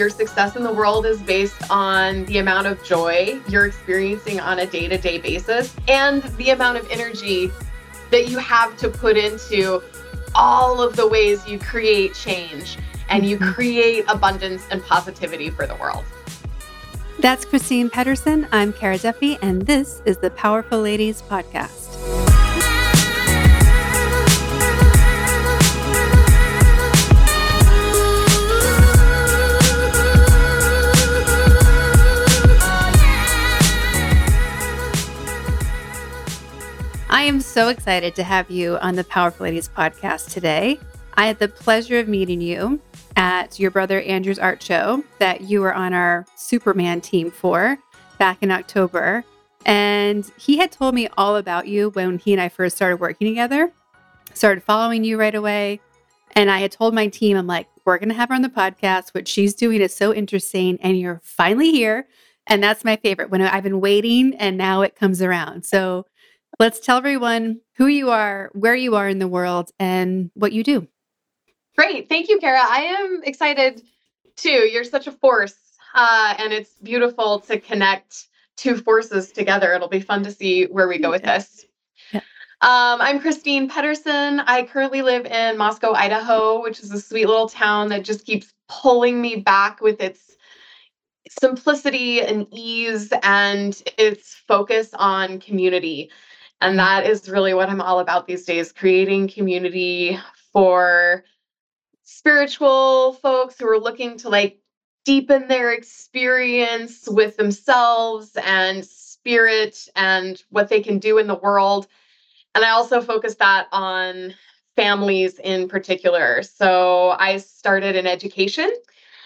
your success in the world is based on the amount of joy you're experiencing on a day to day basis and the amount of energy that you have to put into all of the ways you create change and you mm-hmm. create abundance and positivity for the world. That's Kristine Petterson. I'm Kara Duffy, and this is the Powerful Ladies Podcast. I am so excited to have you on the Powerful Ladies podcast today. I had the pleasure of meeting you at your brother Andrew's art show that you were on our Superman team for back in October. And he had told me all about you when he and I first started working together. Started following you right away. And I had told my team, I'm like, we're going to have her on the podcast. What she's doing is so interesting. And you're finally here. And that's my favorite when I've been waiting and now it comes around. So Let's tell everyone who you are, where you are in the world, and what you do. Great. Thank you, Kara. I am excited too. You're such a force, uh, and it's beautiful to connect two forces together. It'll be fun to see where we go with this. Yeah. Um, I'm Kristine Petterson. I currently live in Moscow, Idaho, which is a sweet little town that just keeps pulling me back with its simplicity and ease and its focus on community. And that is really what I'm all about these days creating community for spiritual folks who are looking to like deepen their experience with themselves and spirit and what they can do in the world. And I also focus that on families in particular. So I started in education.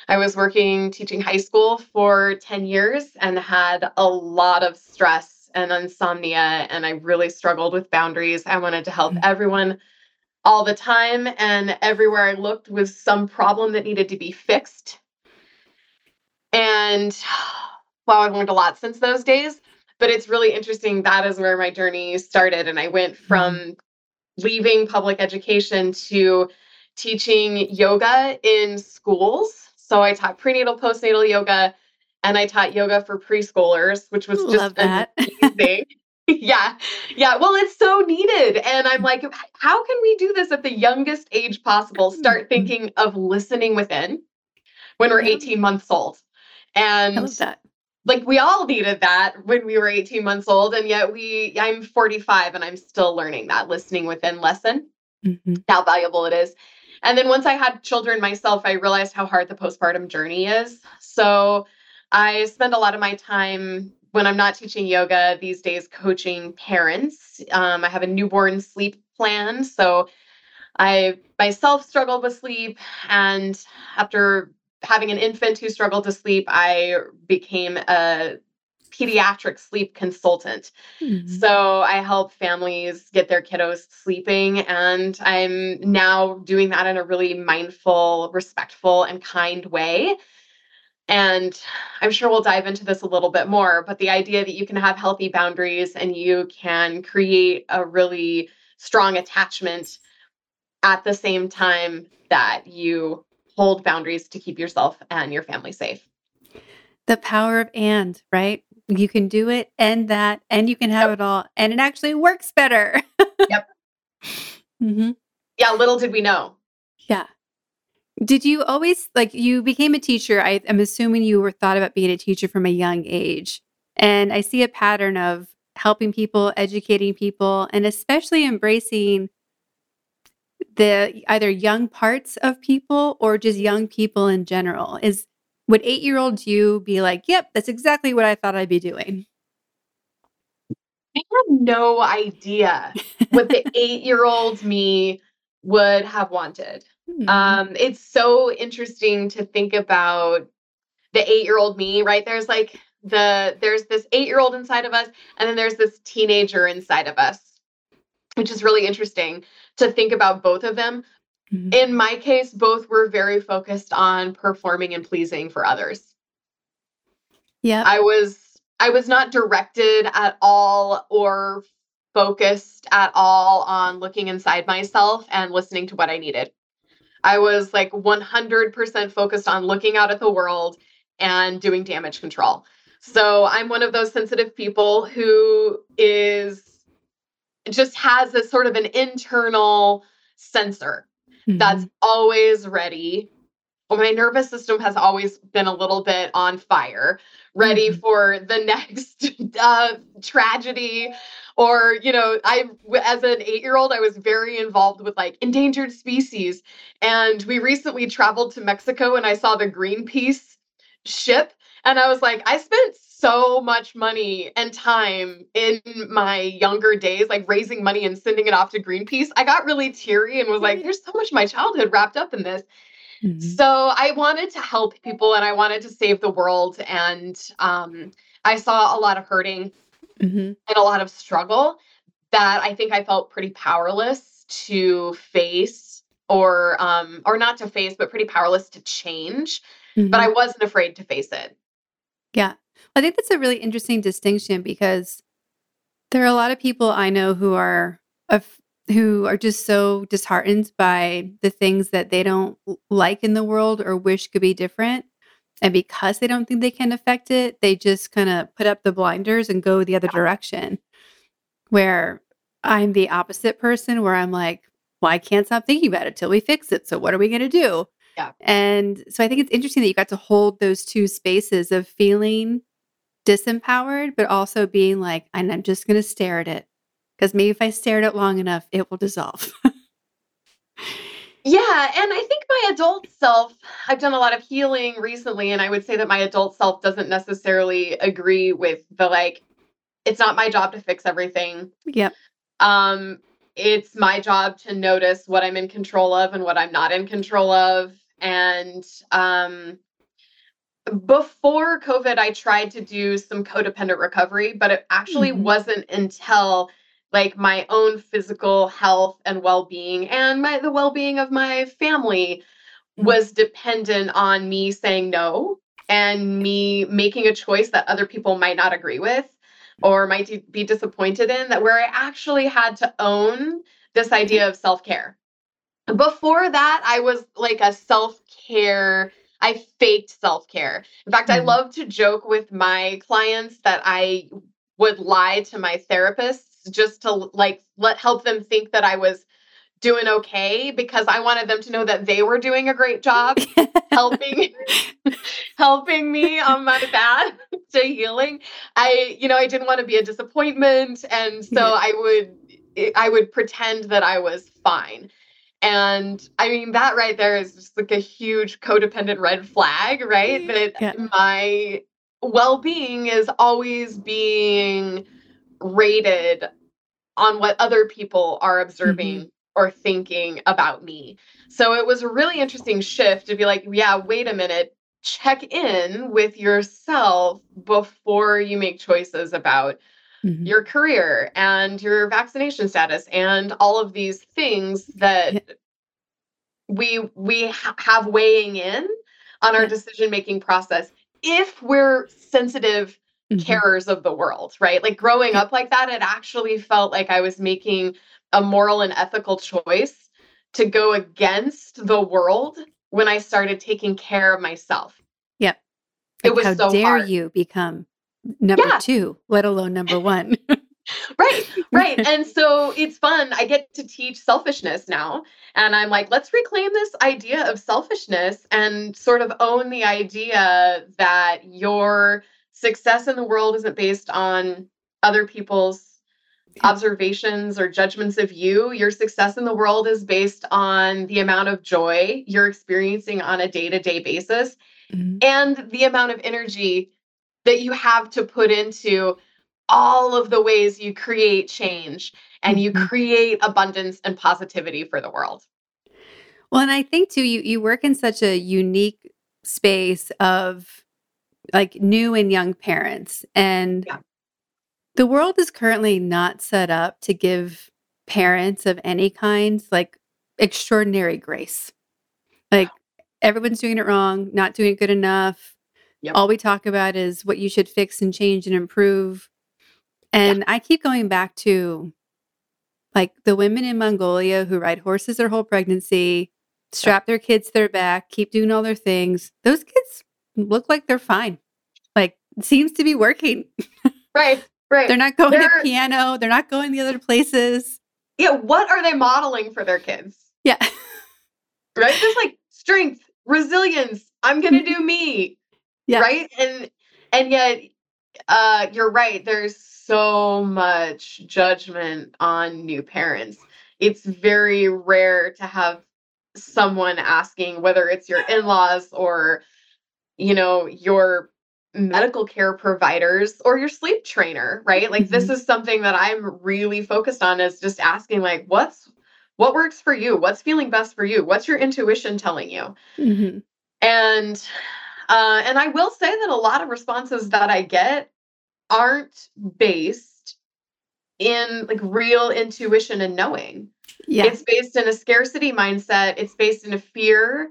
I was working teaching high school for 10 years and had a lot of stress and insomnia, and I really struggled with boundaries. I wanted to help mm-hmm. everyone all the time, and everywhere I looked was some problem that needed to be fixed. And wow, I've learned a lot since those days, but it's really interesting. That is where my journey started. And I went from mm-hmm. leaving public education to teaching yoga in schools. So I taught prenatal, postnatal yoga and I taught yoga for preschoolers, which was just amazing. yeah. Yeah. Well, it's so needed. And I'm like, how can we do this at the youngest age possible? Start mm-hmm. thinking of listening within when we're 18 months old. And like we all needed that when we were 18 months old. And yet we, I'm 45 and I'm still learning that listening within lesson, mm-hmm. how valuable it is. And then once I had children myself, I realized how hard the postpartum journey is. So I spend a lot of my time when I'm not teaching yoga these days coaching parents. Um, I have a newborn sleep plan. So I myself struggled with sleep. And after having an infant who struggled to sleep, I became a pediatric sleep consultant. Mm-hmm. So I help families get their kiddos sleeping. And I'm now doing that in a really mindful, respectful, and kind way. And I'm sure we'll dive into this a little bit more, but the idea that you can have healthy boundaries and you can create a really strong attachment at the same time that you hold boundaries to keep yourself and your family safe. The power of and, right? You can do it and that, and you can have yep. it all, and it actually works better. yep. Mm-hmm. Yeah, little did we know. Yeah. Did you always like you became a teacher? I, am assuming you were thought about being a teacher from a young age. And I see a pattern of helping people, educating people, and especially embracing the either young parts of people or just young people in general. Is would eight year old you be like, yep, that's exactly what I thought I'd be doing? I have no idea what the eight year old me would have wanted. Mm-hmm. Um, it's so interesting to think about the eight year old me, right? There's like the there's this eight year old inside of us, and then there's this teenager inside of us, which is really interesting to think about both of them. Mm-hmm. In my case, both were very focused on performing and pleasing for others. Yeah. I was I was not directed at all or focused at all on looking inside myself and listening to what I needed. I was like 100% focused on looking out at the world and doing damage control. So I'm one of those sensitive people who is just has this sort of an internal sensor mm-hmm. that's always ready. Well, my nervous system has always been a little bit on fire, ready mm-hmm. for the next uh, tragedy. Or, you know, I, as an eight year old, I was very involved with like endangered species. And we recently traveled to Mexico and I saw the Greenpeace ship. And I was like, I spent so much money and time in my younger days, like raising money and sending it off to Greenpeace, I got really teary and was like, there's so much of my childhood wrapped up in this. Mm-hmm. So I wanted to help people and I wanted to save the world. And um, I saw a lot of hurting mm-hmm. and a lot of struggle that I think I felt pretty powerless to face or um, or not to face, but pretty powerless to change. Mm-hmm. But I wasn't afraid to face it. Yeah. I think that's a really interesting distinction because there are a lot of people I know who are who are just so disheartened by the things that they don't like in the world or wish could be different. And because they don't think they can affect it, they just kind of put up the blinders and go the other direction. Where I'm the opposite person, where I'm like, well, I can't stop thinking about it till we fix it. So what are we going to do? Yeah. And so I think it's interesting that you got to hold those two spaces of feeling disempowered, but also being like, and I'm just going to stare at it because maybe if I stare at it long enough, it will dissolve. yeah. And I think my adult self, I've done a lot of healing recently, and I would say that my adult self doesn't necessarily agree with the like, it's not my job to fix everything. Yep. Um, it's my job to notice what I'm in control of and what I'm not in control of. And um, before COVID, I tried to do some codependent recovery, but it actually mm-hmm. wasn't until like my own physical health and well-being and my the well-being of my family was dependent on me saying no and me making a choice that other people might not agree with or might be disappointed in that where I actually had to own this idea of self-care. Before that, I was like a self-care I faked self care. In fact, mm-hmm. I love to joke with my clients that I would lie to my therapists just to like let help them think that I was doing okay because I wanted them to know that they were doing a great job helping helping me on my path to healing. I you know, I didn't want to be a disappointment and so I would eh, I would pretend that I was fine. And I mean, that right there is just like a huge codependent red flag, right? That yeah. my well being is always being rated on what other people are observing mm-hmm. or thinking about me. So it was a really interesting shift to be like, yeah, wait a minute, check in with yourself before you make choices about mm-hmm. your career and your vaccination status and all of these things that yeah. we we ha- have weighing in on our yeah. decision making process if we're sensitive. Mm-hmm. carers of the world right like growing up like that it actually felt like i was making a moral and ethical choice to go against the world when i started taking care of myself yep like it was how so dare hard. you become number yeah. two, let alone number one. right, right. And so it's fun. I get to teach selfishness now. And I'm like, let's reclaim this idea of selfishness and sort of own the idea that your success in the world isn't based on other people's observations or judgments of you. Your success in the world is based on the amount of joy you're experiencing on a day to day basis mm-hmm. and the amount of energy that you have to put into all of the ways you create change and you mm-hmm. create abundance and positivity for the world. Well, and I think too, you you work in such a unique space of like new and young parents, and yeah. the world is currently not set up to give parents of any kind like extraordinary grace. Like everyone's doing it wrong, not doing it good enough, Yep. All we talk about is what you should fix and change and improve. And yeah. I keep going back to like the women in Mongolia who ride horses their whole pregnancy, strap their kids to their back, keep doing all their things. Those kids look like they're fine. Like seems to be working. Right. Right. they're not going they're, to piano. They're not going the other places. Yeah. What are they modeling for their kids? Yeah. right. Just like strength, resilience. I'm gonna do me. Yeah. Right. And and yet, uh, you're right. There's so much judgment on new parents. It's very rare to have someone asking whether it's your in-laws or you know your medical care providers or your sleep trainer right like mm-hmm. this is something that i'm really focused on is just asking like what's what works for you what's feeling best for you what's your intuition telling you mm-hmm. and uh, and i will say that a lot of responses that i get aren't based in like real intuition and knowing yeah. It's based in a scarcity mindset, it's based in a fear,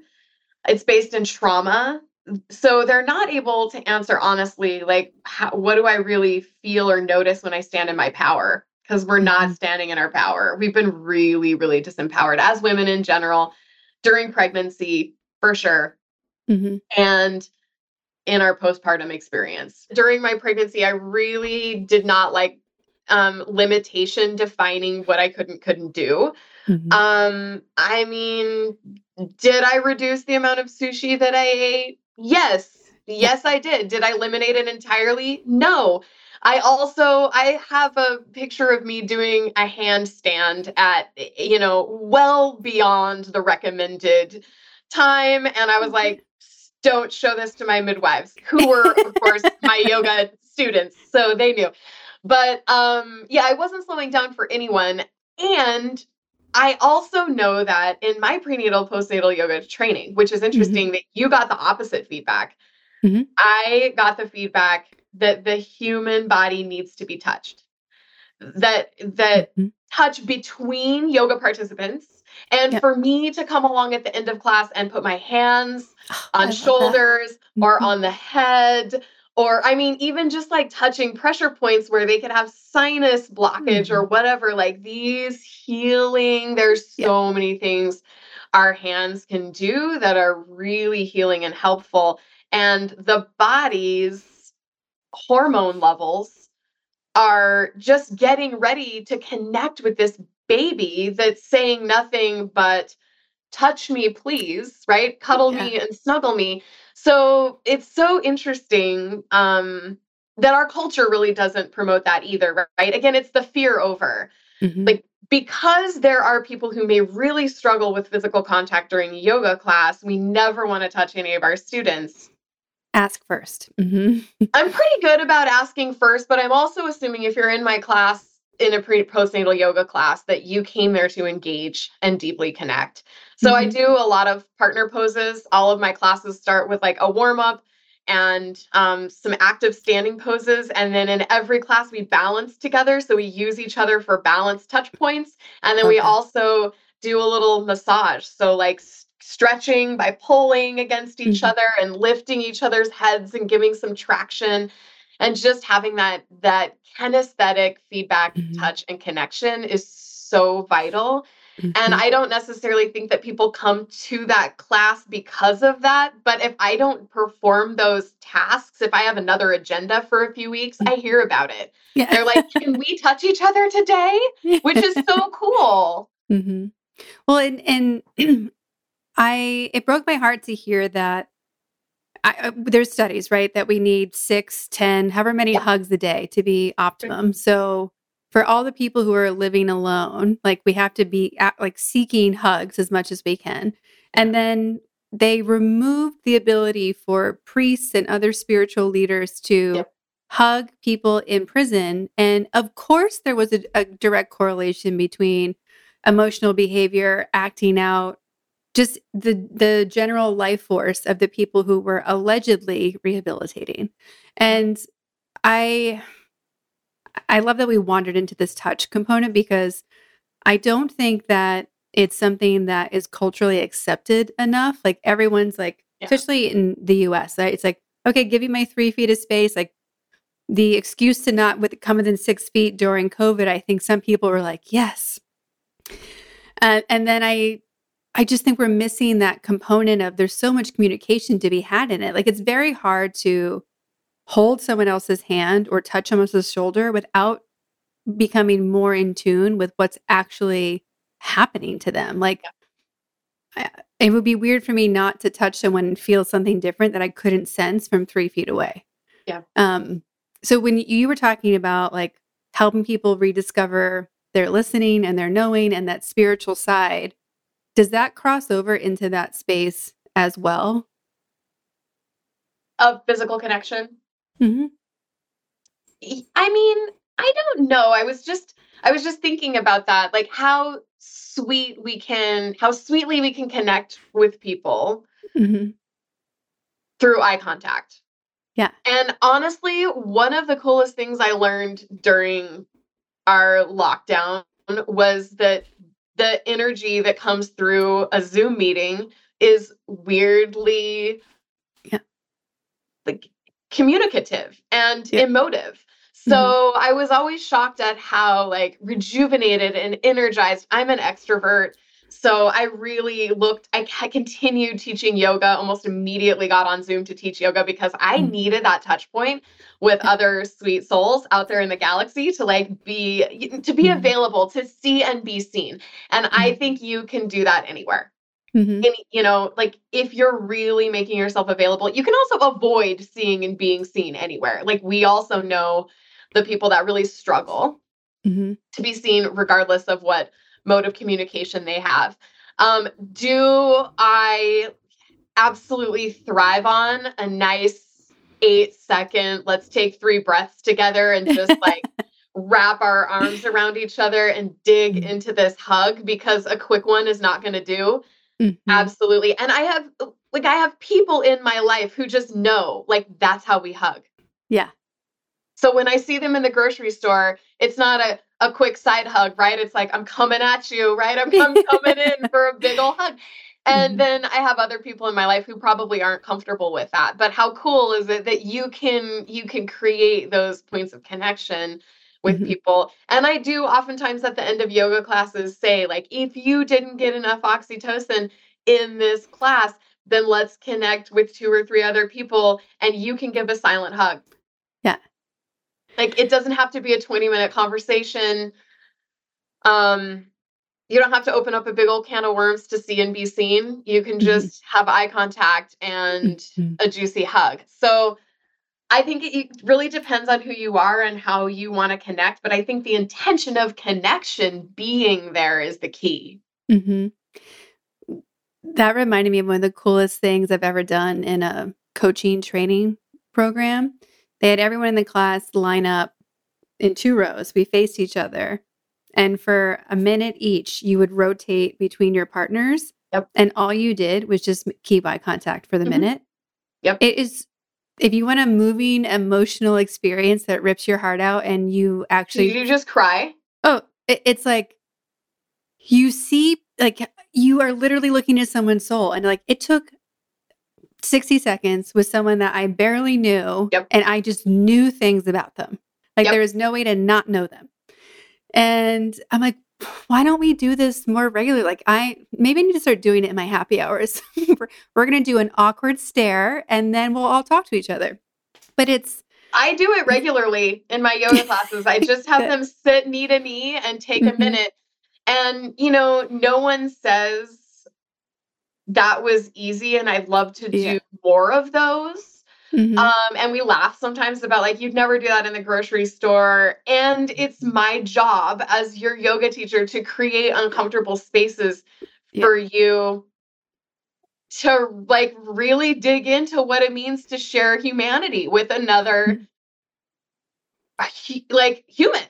it's based in trauma. So they're not able to answer honestly, like, how, what do I really feel or notice when I stand in my power? Because we're not mm-hmm. standing in our power. We've been really, really disempowered as women in general during pregnancy, for sure. Mm-hmm. And in our postpartum experience. During my pregnancy, I really did not like um, limitation defining what I couldn't couldn't do. Mm-hmm. Um, I mean, did I reduce the amount of sushi that I ate? Yes. Yes, I did. Did I eliminate it entirely? No. I also I have a picture of me doing a handstand at you know well beyond the recommended time and I was mm-hmm. like don't show this to my midwives who were of course my yoga students so they knew but um, yeah, I wasn't slowing down for anyone. And I also know that in my prenatal postnatal yoga training, which is mm-hmm. interesting mm-hmm. that you got the opposite feedback. Mm-hmm. I got the feedback that the human body needs to be touched. That that mm-hmm. touch between yoga participants and yep. for me to come along at the end of class and put my hands oh, on shoulders or mm-hmm. on the head or I mean, even just like touching pressure points where they could have sinus blockage mm-hmm. or whatever, like these healing, there's so yeah. many things our hands can do that are really healing and helpful. And the body's hormone levels are just getting ready to connect with this baby that's saying nothing but touch me, please, right? Cuddle yeah. me and snuggle me. So it's so interesting um, that our culture really doesn't promote that either, right? Again, it's the fear over. Mm-hmm. Like, because there are people who may really struggle with physical contact during yoga class, we never want to touch any of our students. Ask 1st mm-hmm. I'm pretty good about asking first, but I'm also assuming if you're in my class, in a pre postnatal yoga class, that you came there to engage and deeply connect. So mm-hmm. I do a lot of partner poses. All of my classes start with like a warm up and um, some active standing poses. And then in every class, we balance together. So we use each other for balance touch points. And then okay. we also do a little massage. So, like, stretching by pulling against each mm-hmm. other and lifting each other's heads and giving some traction and just having that that kinesthetic feedback mm-hmm. touch and connection is so vital Mm-hmm. And I don't necessarily think that people come to that class because of that. But if I don't perform those tasks, if I have another agenda for a few weeks, I hear about it. Yeah. They're like, can we touch each other today? Which is so cool. Mm-hmm. Well, and, and I, it broke my heart to hear that I, uh, there's studies, right, that we need six, ten, however many yeah. hugs a day to be optimum. So for all the people who are living alone, like we have to be at, like seeking hugs as much as we can. And then they removed the ability for priests and other spiritual leaders to yep. hug people in prison. And of course, there was a, a direct correlation between emotional behavior, acting out, just the the general life force of the people who were allegedly rehabilitating. And I I love that we wandered into this touch component because I don't think that it's something that is culturally accepted enough. Like everyone's like, yeah. especially in the US, right? It's like, okay, give me my three feet of space. Like the excuse to not with come within six feet during COVID, I think some people were like, yes. Uh, and then I I just think we're missing that component of there's so much communication to be had in it. Like it's very hard to hold someone else's hand or touch someone else's shoulder without becoming more in tune with what's actually happening to them. Like I, it would be weird for me not to touch someone and feel something different that I couldn't sense from three feet away. Yeah. Um. So when you were talking about like helping people rediscover their listening and their knowing and that spiritual side, does that cross over into that space as well? Of physical connection? Hmm I mean, I don't know. I was just I was just thinking about that, like how sweet we can how sweetly we can connect with people hmm through eye contact. Yeah. And honestly, one of the coolest things I learned during our lockdown was that the energy that comes through a Zoom meeting is weirdly Yeah. like communicative and Yeah. emotive. So I was always shocked at how like rejuvenated and energized. I'm an extrovert. So I really looked, I, continued teaching yoga, almost immediately got on Zoom to teach yoga because I Mm. needed that touch point with other sweet souls out there in the galaxy to like be to be Mhm. available, to see and be seen. And I Mhm. think you can do that anywhere hmm any you know like if you're really making yourself available you can also avoid seeing and being seen anywhere. Like we also know the people that really struggle hmm to be seen regardless of what mode of communication they have. Um do i absolutely thrive on a nice 8 second let's take three breaths together and just like wrap our arms around each other and dig Mhm. into this hug because a quick one is not going to do hmm Absolutely. And I have like I have people in my life who just know like that's how we hug. Yeah. So when I see them in the grocery store, it's not a a quick side hug, right? It's like I'm coming at you, right? I'm, I'm coming in for a big old hug. And Mhm. then I have other people in my life who probably aren't comfortable with that. But how cool is it that you can you can create those points of connection with Mhm. people? And I do oftentimes at the end of yoga classes say like if you didn't get enough oxytocin in this class, then let's connect with two or three other people and you can give a silent hug. Yeah. Like it doesn't have to be a 20 minute conversation. Um you don't have to open up a big old can of worms to see and be seen. You can Mhm. just have eye contact and Mhm. a juicy hug. So I think it really depends on who you are and how you want to connect, but I think the intention of connection being there is the key. hmm That reminded me of one of the coolest things I've ever done in a coaching training program. They had everyone in the class line up in two rows. We faced each other. And for a minute each, you would rotate between your partners. Yep. And all you did was just keep eye contact for the Mhm. minute. Yep. It is, if you want a moving, emotional experience that rips your heart out and you actually Did you just cry? Oh, it, it's like you see, like you are literally looking at someone's soul, and like it took 60 seconds with someone that I barely knew, Yep. and I just knew things about them. Like Yep. there is no way to not know them. And I'm like, why don't we do this more regularly? Like I maybe I need to start doing it in my happy hours. we're we're gonna do an awkward stare, and then we'll all talk to each other. But it's I do it regularly in my yoga classes. I just have them sit knee to knee and take a Mhm. minute. And, you know, no one says that was easy and I'd love to do Yeah. more of those. Mhm. Um, and we laugh sometimes about like, you'd never do that in the grocery store. And it's my job as your yoga teacher to create uncomfortable spaces Yeah. for you to like really dig into what it means to share humanity with another Mhm. hu- like human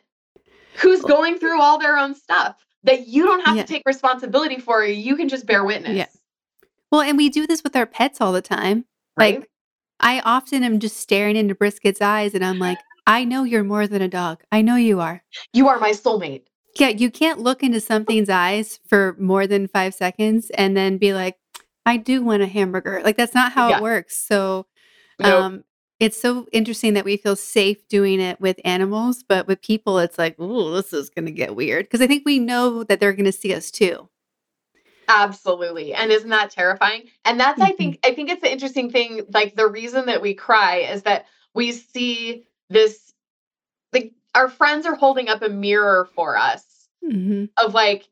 who's going through all their own stuff that you don't have Yeah. to take responsibility for you can just bear witness Yeah. well, and we do this with our pets all the time. right Like I often am just staring into Brisket's eyes and I'm like, I know you're more than a dog. I know you are. you are my soulmate Yeah, you can't look into something's eyes for more than five seconds and then be like, I do want a hamburger. Like that's not how Yeah. it works. So Nope. um it's so interesting that we feel safe doing it with animals, but with people it's like, oh, this is gonna get weird. Because I think we know that they're gonna see us too. Absolutely. And isn't that terrifying? And that's I Mhm. think I think it's the interesting thing like the reason that we cry is that we see this like our friends are holding up a mirror for us Mhm. of like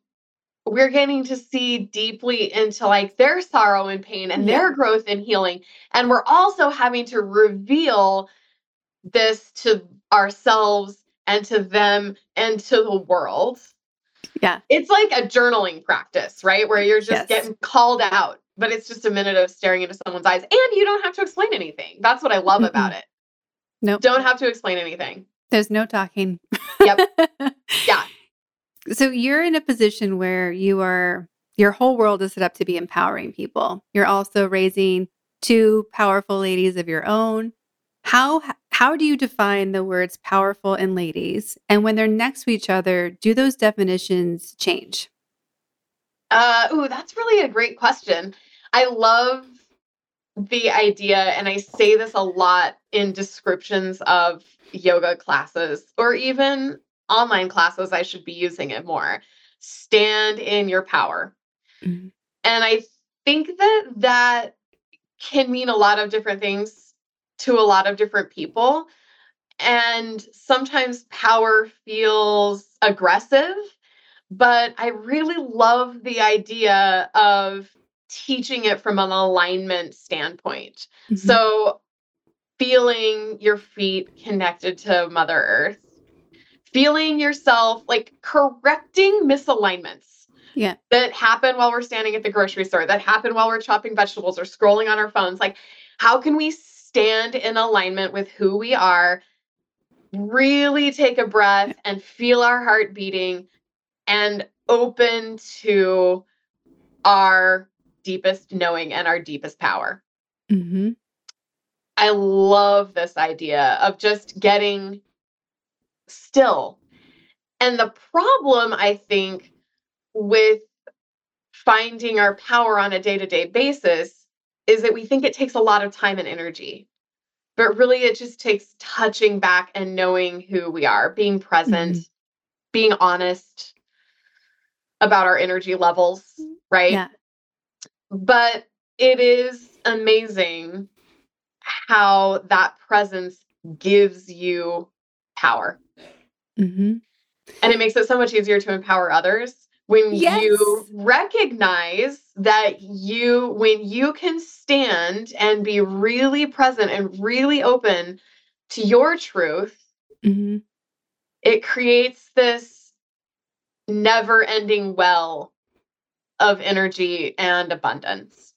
we're getting to see deeply into like their sorrow and pain and Yeah. their growth and healing and we're also having to reveal this to ourselves and to them and to the world Yeah. it's like a journaling practice right where you're just Yes. getting called out but it's just a minute of staring into someone's eyes and you don't have to explain anything that's what i love about it Nope. don't have to explain anything There's no talking. Yep. Yeah. So you're in a position where you are your whole world is set up to be empowering people. You're also raising two powerful ladies of your own. How how do you define the words powerful and ladies? And when they're next to each other, do those definitions change? Uh, ooh, that's really a great question. I love the idea, and I say this a lot in descriptions of yoga classes or even online classes. I should be using it more. Stand in your power. Mhm. And I think that that can mean a lot of different things to a lot of different people. And sometimes power feels aggressive, but I really love the idea of teaching it from an alignment standpoint. Mhm. So, feeling your feet connected to Mother Earth, feeling yourself like correcting misalignments Yeah. that happen while we're standing at the grocery store, that happen while we're chopping vegetables or scrolling on our phones. Like, how can we stand in alignment with who we are, really take a breath and feel our heart beating and open to our deepest knowing and our deepest power? Mm-hmm. I love this idea of just getting still. And the problem, I think, with finding our power on a day to day basis is that we think it takes a lot of time and energy. But really, it just takes touching back and knowing who we are, being present, being honest about our energy levels, right? Yeah. But it is amazing how that presence gives you power. Mhm. And it makes it so much easier to empower others when Yes. you recognize that you, when you can stand and be really present and really open to your truth, Mhm. it creates this never ending well of energy and abundance.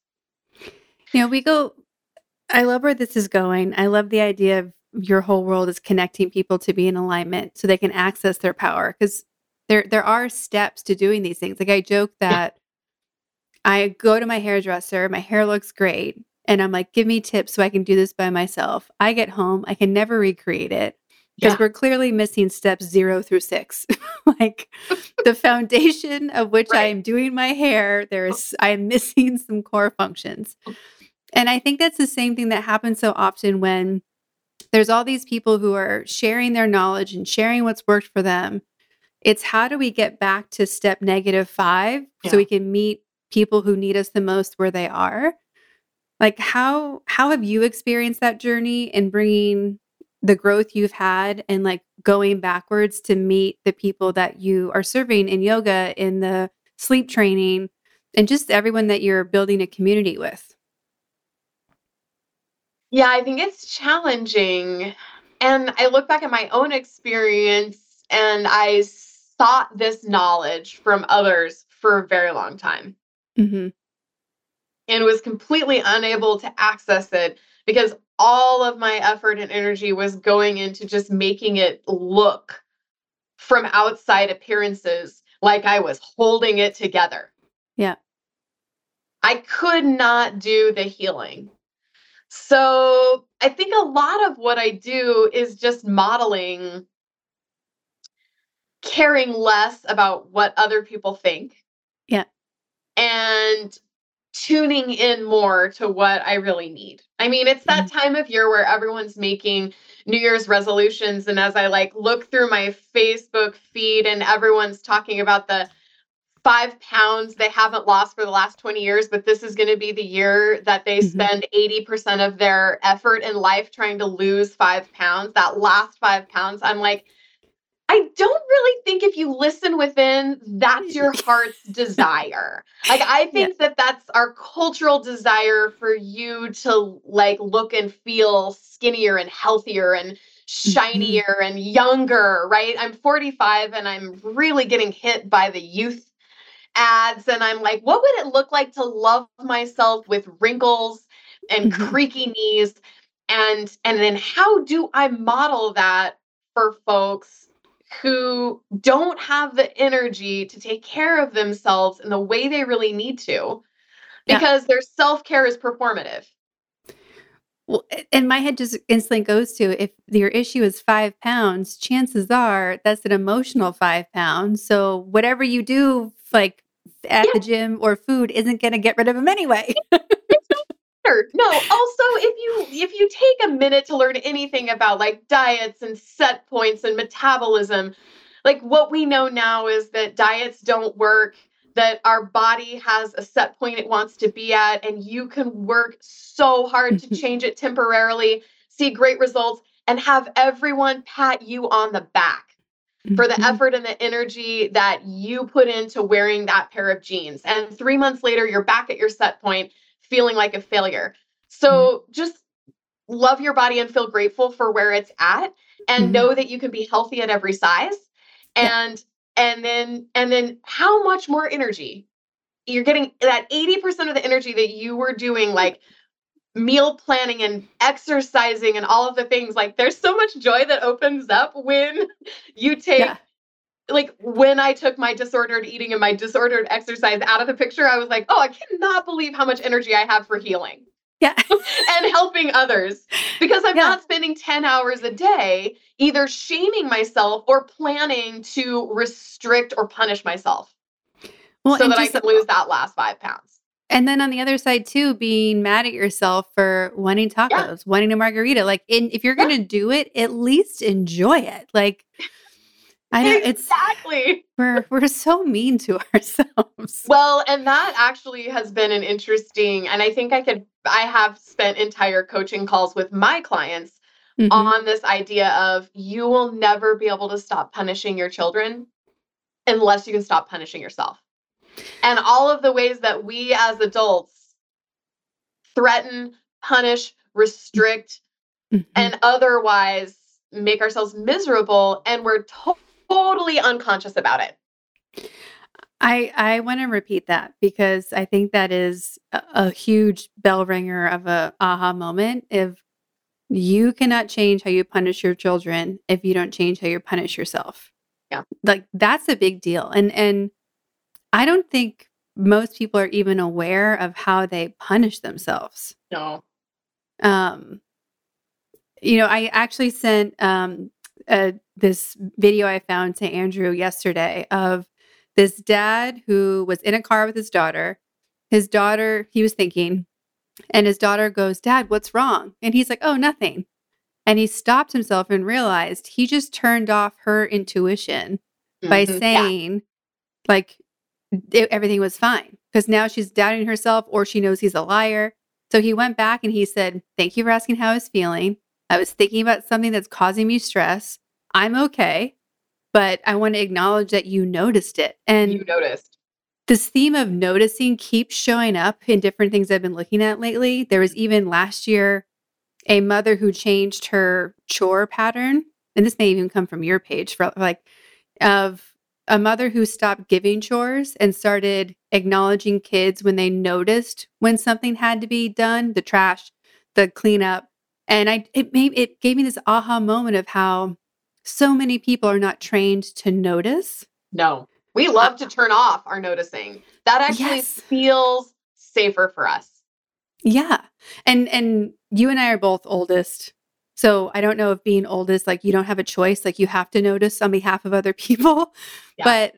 You know, we go I love where this is going. I love the idea of your whole world is connecting people to be in alignment so they can access their power because there there are steps to doing these things. Like I joke that I go to my hairdresser, my hair looks great, and I'm like, "Give me tips so I can do this by myself." I get home, I can never recreate it because Yeah. we're clearly missing steps 0 through 6. like the foundation of which I am doing my hair, there's I'm missing some core functions. Oh. And I think that's the same thing that happens so often when there's all these people who are sharing their knowledge and sharing what's worked for them. It's how do we get back to step negative five Yeah. so we can meet people who need us the most where they are? Like how how have you experienced that journey in bringing the growth you've had and like going backwards to meet the people that you are serving in yoga, in the sleep training, and just everyone that you're building a community with? Yeah, I think it's challenging. And I look back at my own experience and I sought this knowledge from others for a very long time Mhm. and was completely unable to access it because all of my effort and energy was going into just making it look from outside appearances like I was holding it together. Yeah. I could not do the healing. So I think a lot of what I do is just modeling caring less about what other people think. Yeah. And tuning in more to what I really need. I mean, it's that time of year where everyone's making New Year's resolutions and as I like look through my Facebook feed and everyone's talking about the five pounds they haven't lost for the last 20 years, but this is going to be the year that they mm-hmm. spend 80% of their effort in life trying to lose five pounds. That last five pounds, I'm like, I don't really think if you listen within, that's your heart's desire. Like, I think yeah. that that's our cultural desire for you to like look and feel skinnier and healthier and mm-hmm. shinier mm-hmm. and younger, right? I'm 45 and I'm really getting hit by the youth ads. And I'm like, what would it look like to love myself with wrinkles and mm-hmm. creaky knees? And and then how do I model that for folks who don't have the energy to take care of themselves in the way they really need to because yeah. their self-care is performative. Well, and my head just instantly goes to if your issue is five pounds, chances are that's an emotional five pounds. So whatever you do, like at yeah. the gym or food, isn't going to get rid of them anyway. No, also if you if you take a minute to learn anything about like diets and set points and metabolism, like what we know now is that diets don't work, that our body has a set point it wants to be at and you can work so hard to change it temporarily, see great results and have everyone pat you on the back for the mm-hmm. effort and the energy that you put into wearing that pair of jeans. And 3 months later you're back at your set point feeling like a failure. So mm-hmm. just love your body and feel grateful for where it's at and mm-hmm. know that you can be healthy at every size. And yeah. and then and then how much more energy you're getting that 80% of the energy that you were doing like meal planning and exercising and all of the things like there's so much joy that opens up when you take yeah like when I took my disordered eating and my disordered exercise out of the picture, I was like, oh, I cannot believe how much energy I have for healing. Yeah. and helping others because I'm yeah. not spending 10 hours a day either shaming myself or planning to restrict or punish myself well, so that I can lose that last five pounds. And then on the other side too, being mad at yourself for wanting tacos, yeah. wanting a margarita. Like, in, if you're going to do it, at least enjoy it. Like, I know it's exactly. We're we're so mean to ourselves. Well, and that actually has been an interesting and I think I could I have spent entire coaching calls with my clients mm-hmm. on this idea of you will never be able to stop punishing your children unless you can stop punishing yourself. And all of the ways that we as adults threaten, punish, restrict, mm-hmm. and otherwise make ourselves miserable and we're totally totally unconscious about it. I I want to repeat that because I think that is a, a huge bell ringer of a aha moment. If you cannot change how you punish your children if you don't change how you punish yourself. Yeah. Like that's a big deal. And and I don't think most people are even aware of how they punish themselves. No. Um you know, I actually sent um uh, this video I found to Andrew yesterday of this dad who was in a car with his daughter. His daughter, he was thinking, and his daughter goes, Dad, what's wrong? And he's like, Oh, nothing. And he stopped himself and realized he just turned off her intuition mm-hmm. by saying, yeah. like, it, everything was fine. Because now she's doubting herself or she knows he's a liar. So he went back and he said, Thank you for asking how I was feeling. I was thinking about something that's causing me stress. I'm okay, but I want to acknowledge that you noticed it. And you noticed. This theme of noticing keeps showing up in different things I've been looking at lately. There was even last year a mother who changed her chore pattern. And this may even come from your page for like of a mother who stopped giving chores and started acknowledging kids when they noticed when something had to be done, the trash, the cleanup, and I it made it gave me this aha moment of how so many people are not trained to notice. No. We love to turn off our noticing. That actually yes. feels safer for us. Yeah. And and you and I are both oldest. So I don't know if being oldest like you don't have a choice like you have to notice on behalf of other people. Yeah. But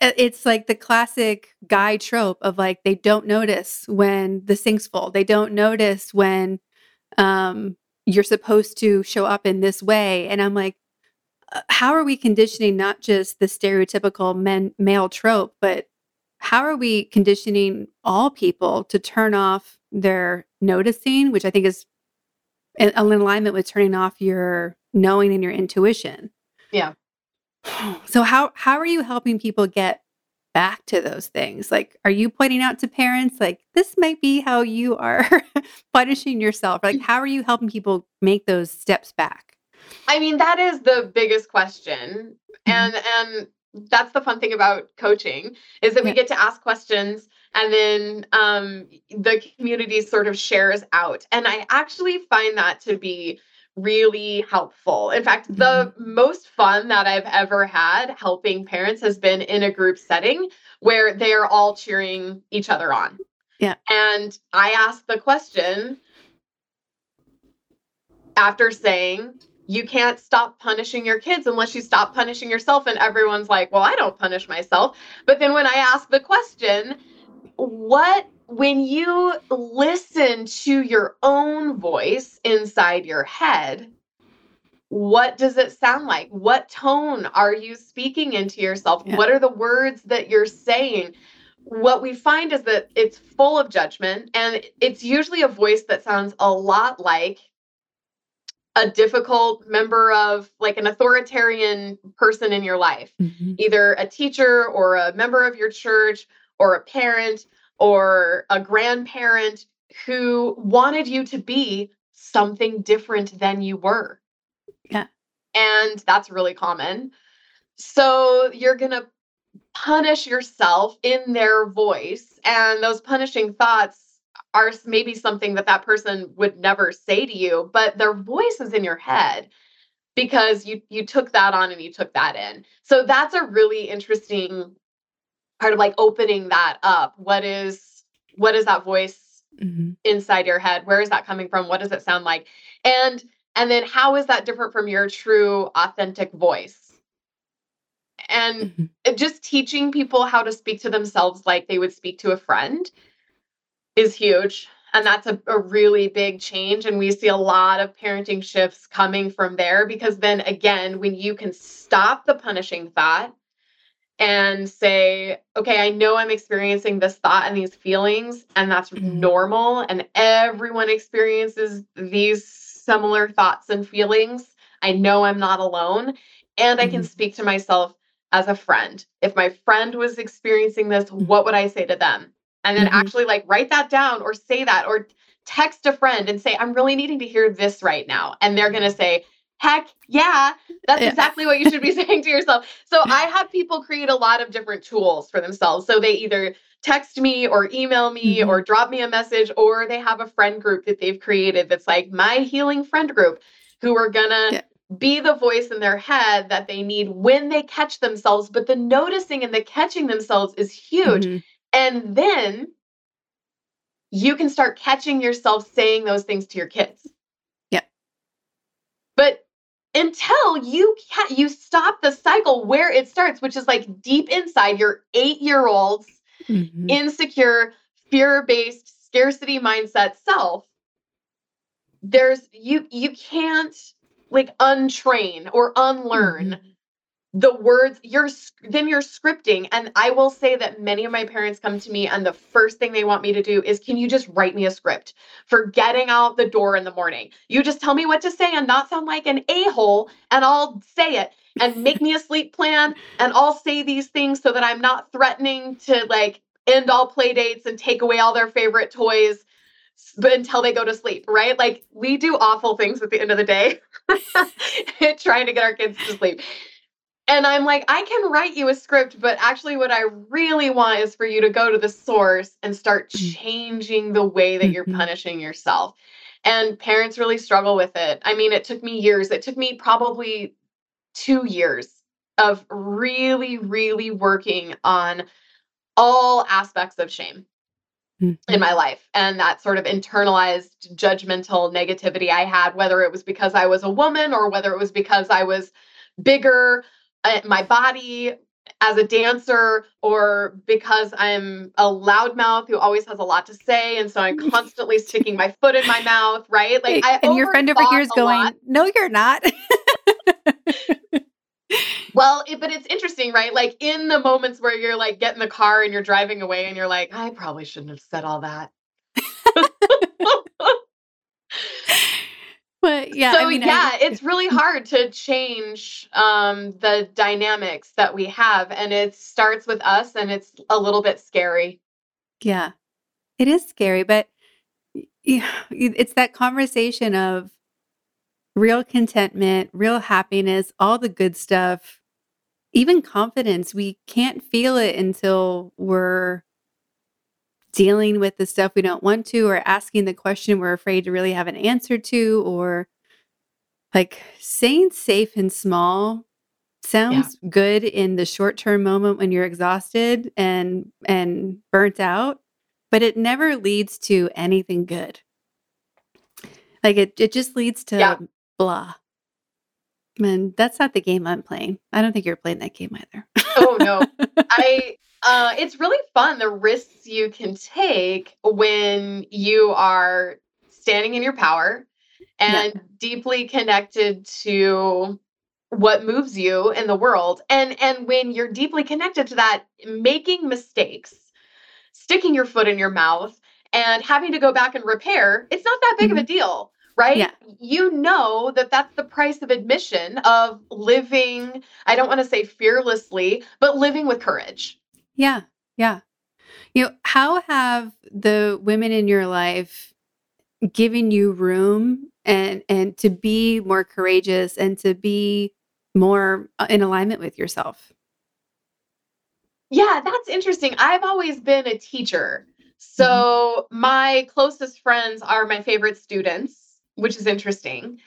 it's like the classic guy trope of like they don't notice when the sink's full. They don't notice when um you're supposed to show up in this way. And I'm like, uh, how are we conditioning not just the stereotypical men male trope, but how are we conditioning all people to turn off their noticing, which I think is in, in alignment with turning off your knowing and your intuition? Yeah. So how how are you helping people get back to those things? Like, are you pointing out to parents like this might be how you are punishing yourself? Like, how are you helping people make those steps back? I mean, that is the biggest question. Mm-hmm. And and that's the fun thing about coaching is that we get to ask questions and then um, the community sort of shares out and i actually find that to be really helpful in fact the mm-hmm. most fun that i've ever had helping parents has been in a group setting where they are all cheering each other on yeah and i ask the question after saying you can't stop punishing your kids unless you stop punishing yourself. And everyone's like, well, I don't punish myself. But then when I ask the question, what, when you listen to your own voice inside your head, what does it sound like? What tone are you speaking into yourself? Yeah. What are the words that you're saying? What we find is that it's full of judgment, and it's usually a voice that sounds a lot like a difficult member of like an authoritarian person in your life, mm-hmm. either a teacher or a member of your church or a parent or a grandparent who wanted you to be something different than you were. Yeah. And that's really common. So you're going to punish yourself in their voice. And those punishing thoughts are maybe something that that person would never say to you, but their voice is in your head because you you took that on and you took that in. So that's a really interesting part of like opening that up. What is what is that voice mm-hmm. inside your head? Where is that coming from? What does it sound like? And and then how is that different from your true authentic voice? And mm-hmm. just teaching people how to speak to themselves like they would speak to a friend is huge. And that's a, a really big change. And we see a lot of parenting shifts coming from there because then again, when you can stop the punishing thought and say, okay, I know I'm experiencing this thought and these feelings, and that's mm-hmm. normal. And everyone experiences these similar thoughts and feelings. I know I'm not alone. And I can mm-hmm. speak to myself as a friend. If my friend was experiencing this, mm-hmm. what would I say to them? and then mm-hmm. actually like write that down or say that or text a friend and say i'm really needing to hear this right now and they're going to say heck yeah that's yeah. exactly what you should be saying to yourself so i have people create a lot of different tools for themselves so they either text me or email me mm-hmm. or drop me a message or they have a friend group that they've created that's like my healing friend group who are gonna yeah. be the voice in their head that they need when they catch themselves but the noticing and the catching themselves is huge mm-hmm. And then you can start catching yourself saying those things to your kids. Until you can't, you stop the cycle where it starts, which is like deep inside your eight year old's mm-hmm. insecure, fear based scarcity mindset self, there's you you can't like untrain or unlearn mm-hmm the words you're then you're scripting. And i will say that many of my parents come to me and the first thing they want me to do is can you just write me a script for getting out the door in the morning? You just tell me what to say and not sound like an a-hole and i'll say it and make me a sleep plan and i'll say these things so that i'm not threatening to like end all play dates and take away all their favorite toys until they go to sleep right? Like we do awful things at the end of the day trying to get our kids to sleep and I'm like, I can write you a script, but actually, what I really want is for you to go to the source and start mm. changing the way that you're mm-hmm. punishing yourself. And parents really struggle with it. I mean, it took me years. It took me probably two years of really, really working on all aspects of shame mm-hmm. in my life and that sort of internalized judgmental negativity I had, whether it was because I was a woman or whether it was because I was bigger my body as a dancer or because I'm a loudmouth who always has a lot to say. And so I'm constantly sticking my foot in my mouth, right? Like, I and your friend over here is going, lot. No, you're not. Well, it, but it's interesting, right? Like in the moments where you're like getting the car and you're driving away and you're like, I probably shouldn't have said all that. but yeah, so I mean, yeah, I, it's really hard to change um, the dynamics that we have, and it starts with us, and it's a little bit scary. Yeah, it is scary, but yeah, it's that conversation of real contentment, real happiness, all the good stuff, even confidence. We can't feel it until we're dealing with the stuff we don't want to or asking the question we're afraid to really have an answer to or like saying safe and small sounds yeah. good in the short-term moment when you're exhausted and and burnt out but it never leads to anything good. Like it it just leads to yeah. blah. And that's not the game i'm playing. I don't think you're playing that game either. Oh no. I uh, it's really fun the risks you can take when you are standing in your power and yeah. deeply connected to what moves you in the world and and when you're deeply connected to that making mistakes sticking your foot in your mouth and having to go back and repair it's not that big mm-hmm. of a mm-hmm. deal right? Yeah. You know that that's the price of admission of living, I don't want to say fearlessly, but living with courage. Yeah. Yeah. You know, how have the women in your life given you room and and to be more courageous and to be more uh, in alignment with yourself? Yeah, that's interesting. I've always been a teacher. So mm-hmm. my closest friends are my favorite students which is interesting.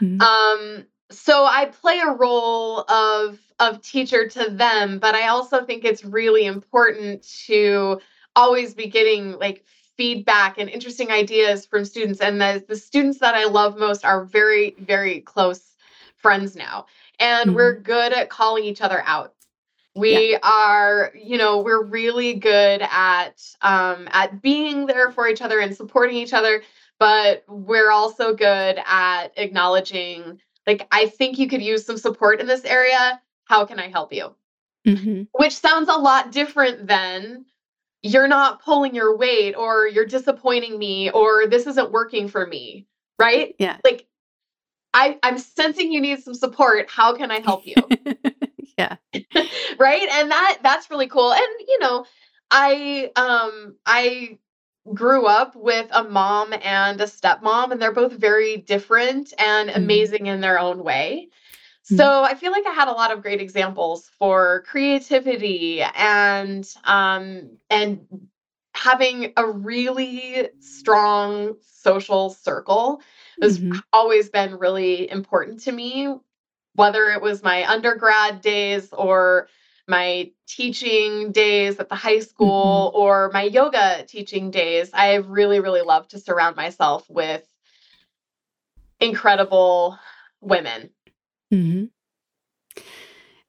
Mm-hmm. Um, so I play a role of of teacher to them, but I also think it's really important to always be getting like feedback and interesting ideas from students. And the, the students that I love most are very, very close friends now. And mm-hmm. we're good at calling each other out. We yeah. are, you know, we're really good at um, at being there for each other and supporting each other but we're also good at acknowledging like i think you could use some support in this area. How can i help you? Mm-hmm. which sounds a lot different than you're not pulling your weight or you're disappointing me or this isn't working for me right? Yeah. Like i i'm sensing you need some support. How can i help you? Yeah. Right? And that that's really cool. And you know i um i grew up with a mom and a stepmom, and they're both very different and mm-hmm. amazing in their own way. Mm-hmm. So I feel like I had a lot of great examples for creativity and um, and having a really strong social circle has mm-hmm. always been really important to me. Whether it was my undergrad days or my teaching days at the high school mm-hmm. or my yoga teaching days, I really, really love to surround myself with incredible women. Mm-hmm.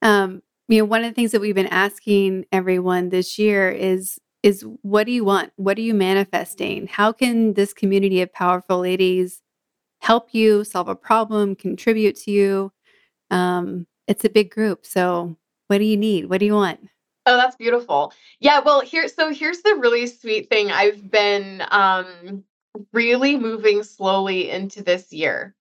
Um, you know, one of the things that we've been asking everyone this year is is what do you want? What are you manifesting? How can this community of powerful ladies help you solve a problem, contribute to you? Um, it's a big group, so what do you need? What do you want? Oh, that's beautiful. Yeah, well, here so here's the really sweet thing. I've been um really moving slowly into this year.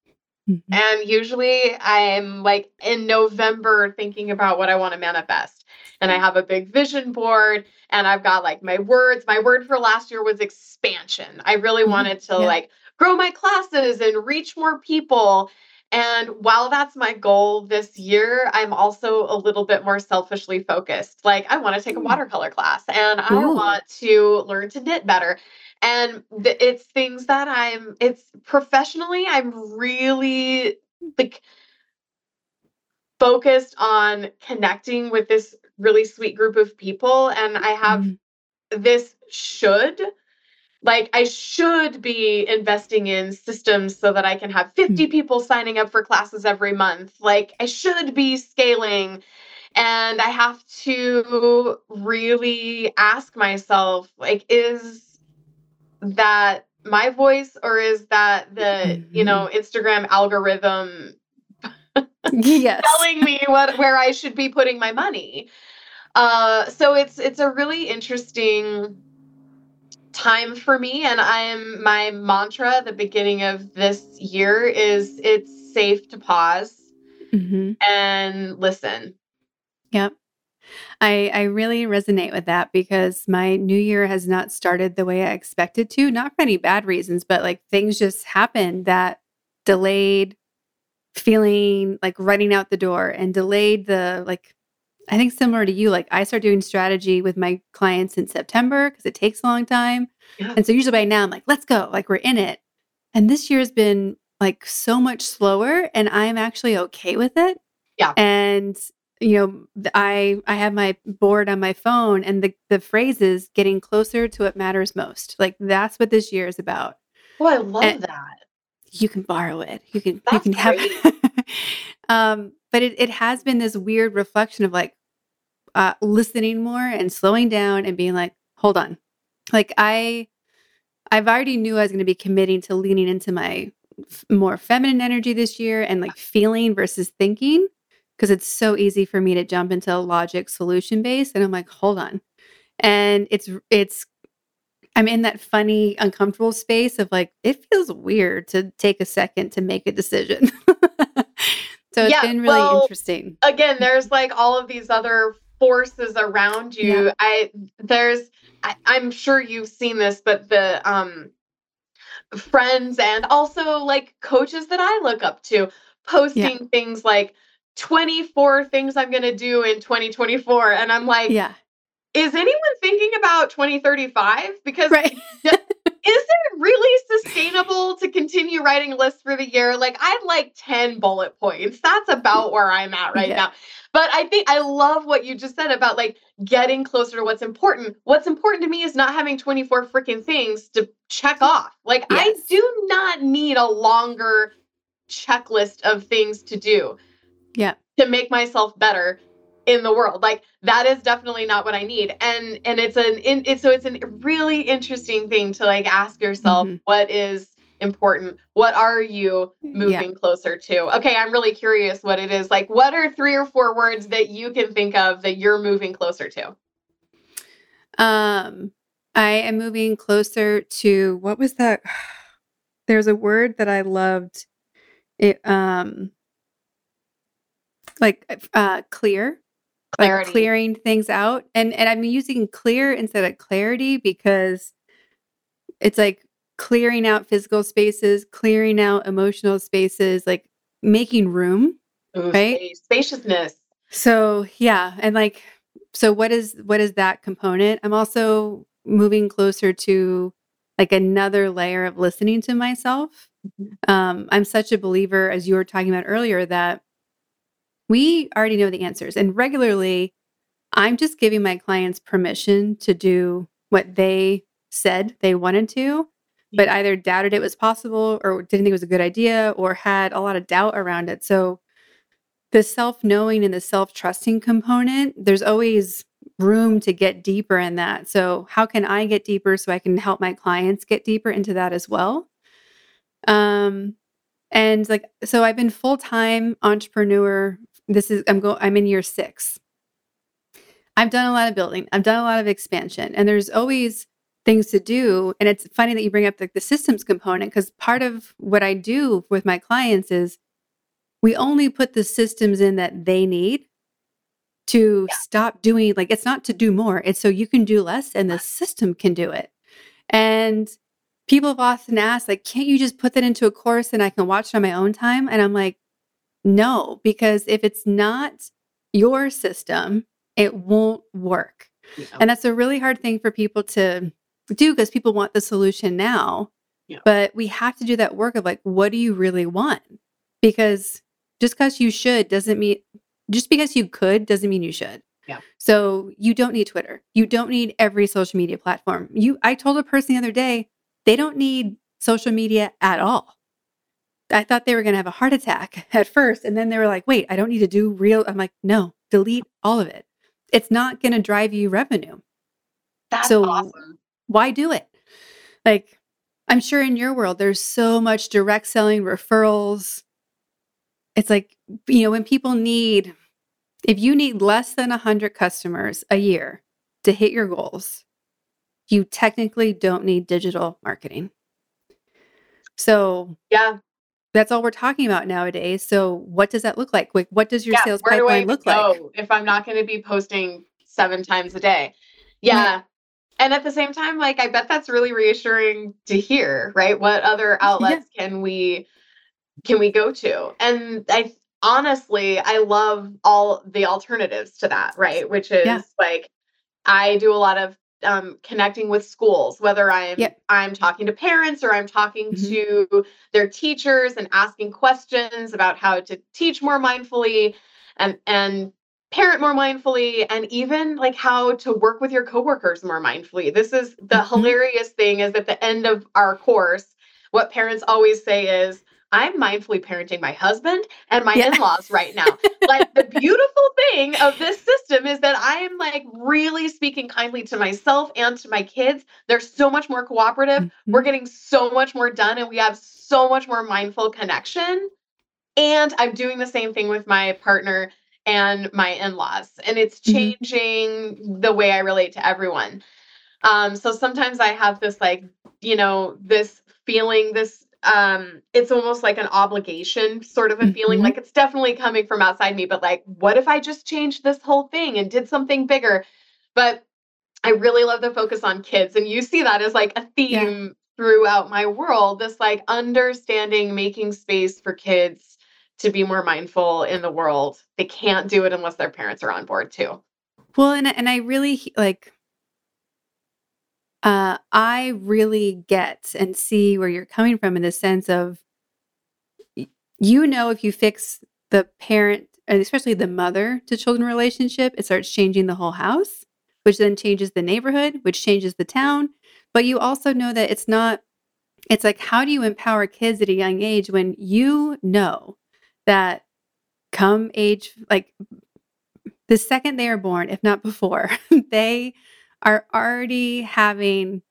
Mm-hmm. And usually I'm like in November thinking about what I want to manifest. And I have a big vision board and I've got like my words. My word for last year was expansion. I really mm-hmm. wanted to yeah. like grow my classes and reach more people and while that's my goal this year, I'm also a little bit more selfishly focused. Like, I want to take a hmm. watercolor class and I Ooh. want to learn to knit better. And th- it's things that I'm, it's professionally, I'm really like focused on connecting with this really sweet group of people. And I have mm. this should like I should be investing in systems so that I can have 50 hmm. people signing up for classes every month. Like I should be scaling and I have to really ask myself like is that my voice or is that the, mm-hmm. you know, Instagram algorithm yes. telling me what where I should be putting my money. Uh, so it's it's a really interesting time for me, and I am my mantra. The beginning of this year is it's safe to pause hmm and listen. Yep. I I really resonate with that because my new year has not started the way I expected to, not for any bad reasons, but like things just happened that delayed feeling like running out the door and delayed the like I think similar to you, like I start doing strategy with my clients in September because it takes a long time. Yeah. And so usually by now I'm like, let's go, like we're in it. And this year's been like so much slower and I'm actually okay with it. Yeah. And you know, I I have my board on my phone and the the phrase is getting closer to what matters most. Like that's what this year is about. Oh, I love And that. you can borrow it. You can you That's can have great. um but it it has been this weird reflection of like uh listening more and slowing down and being like, hold on. Like I I've already knew I was going to be committing to leaning into my f- more feminine energy this year and like feeling versus thinking because it's so easy for me to jump into logic solution based and I'm like, hold on. And it's it's I'm in that funny uncomfortable space of like it feels weird to take a second to make a decision. so it's Yeah, been really well, interesting. again there's like all of these other forces around you Yeah. i there's I, i'm sure you've seen this but the um friends and also like coaches that i look up to posting things like 24 things i'm going to do in 2024 and i'm like Yeah. is anyone thinking about 2035 because Right. is it really sustainable to continue writing lists for the year? Like I have like 10 bullet points. That's about where I'm at right Yeah. now. But I think I love what you just said about like getting closer to what's important. What's important to me is not having 24 freaking things to check off. Like I do not need a longer checklist of things to do Yeah. to make myself better in the world like that is definitely not what i need and and it's an in, it's so it's a really interesting thing to like ask yourself Mhm. what is important what are you Yeah. moving closer to okay i'm really curious what it is like what are three or four words that you can think of that you're moving closer to Um, I am moving closer to what was that? There's a word that I loved. It um like uh clear, like clearing things out. And and I'm using clear instead of clarity because it's like clearing out physical spaces, clearing out emotional spaces, like making room, Ooh, right? space- spaciousness So yeah, and like so what is what is that component? I'm also moving closer to like another layer of listening to myself. Mhm. Um, I'm such a believer, as you were talking about earlier, that we already know the answers. And regularly, I'm just giving my clients permission to do what they said they wanted to, but either doubted it was possible or didn't think it was a good idea or had a lot of doubt around it. So the self knowing and the self trusting component, there's always room to get deeper in that. So, how can I get deeper so I can help my clients get deeper into that as well? Um, and like, so I've been full time entrepreneur. This is, I'm going, I'm in year six. I've done a lot of building, I've done a lot of expansion, and there's always things to do. And it's funny that you bring up like the systems component because part of what I do with my clients is we only put the systems in that they need to Yeah. stop doing like it's not to do more it's so you can do less and the system can do it and people have often asked like can't you just put that into a course and i can watch it on my own time and i'm like no because if it's not your system it won't work Yeah. and that's a really hard thing for people to do because people want the solution now Yeah. but we have to do that work of like what do you really want because just because you should doesn't mean just because you could doesn't mean you should. Yeah. So you don't need Twitter. You don't need every social media platform. You I told a person the other day, they don't need social media at all. I thought they were going to have a heart attack at first and then they were like, "Wait, I don't need to do real." I'm like, "No, delete all of it. It's not going to drive you revenue. That's so- awesome. Why do it?" Like I'm sure in your world there's so much direct selling referrals it's like, you know, when people need, if you need less than 100 customers a year to hit your goals, you technically don't need digital marketing. So, yeah, that's all we're talking about nowadays. So, what does that look like? Like, what does your yeah, sales pipeline do look like? If I'm not going to be posting seven times a day, yeah. And at the same time, like, I bet that's really reassuring to hear, right? What other outlets yeah. can we can we go to? And I honestly, I love all the alternatives to that, right? Which is yeah. like I do a lot of um, connecting with schools, whether I'm yep. I'm talking to parents or I'm talking mm-hmm. to their teachers and asking questions about how to teach more mindfully and and parent more mindfully and even like how to work with your coworkers more mindfully. This is the mm-hmm. hilarious thing is at the end of our course, what parents always say is, I'm mindfully parenting my husband and my yeah. in-laws right now. like the beautiful thing of this system is that I am like really speaking kindly to myself and to my kids. They're so much more cooperative. Mm-hmm. We're getting so much more done and we have so much more mindful connection. And I'm doing the same thing with my partner and my in-laws and it's mm-hmm. changing mm-hmm. the way i relate to everyone um so sometimes i have this like you know this feeling this um it's almost like an obligation sort of a mm-hmm. feeling like it's definitely coming from outside me but like what if i just changed this whole thing and did something bigger but i really love the focus on kids and you see that as like a theme yeah. throughout my world this like understanding making space for kids to be more mindful in the world. They can't do it unless their parents are on board too. Well, and and I really like uh I really get and see where you're coming from in the sense of you know if you fix the parent and especially the mother to children relationship, it starts changing the whole house, which then changes the neighborhood, which changes the town. But you also know that it's not it's like how do you empower kids at a young age when you know that come age like the second they are born, if not before, they are already having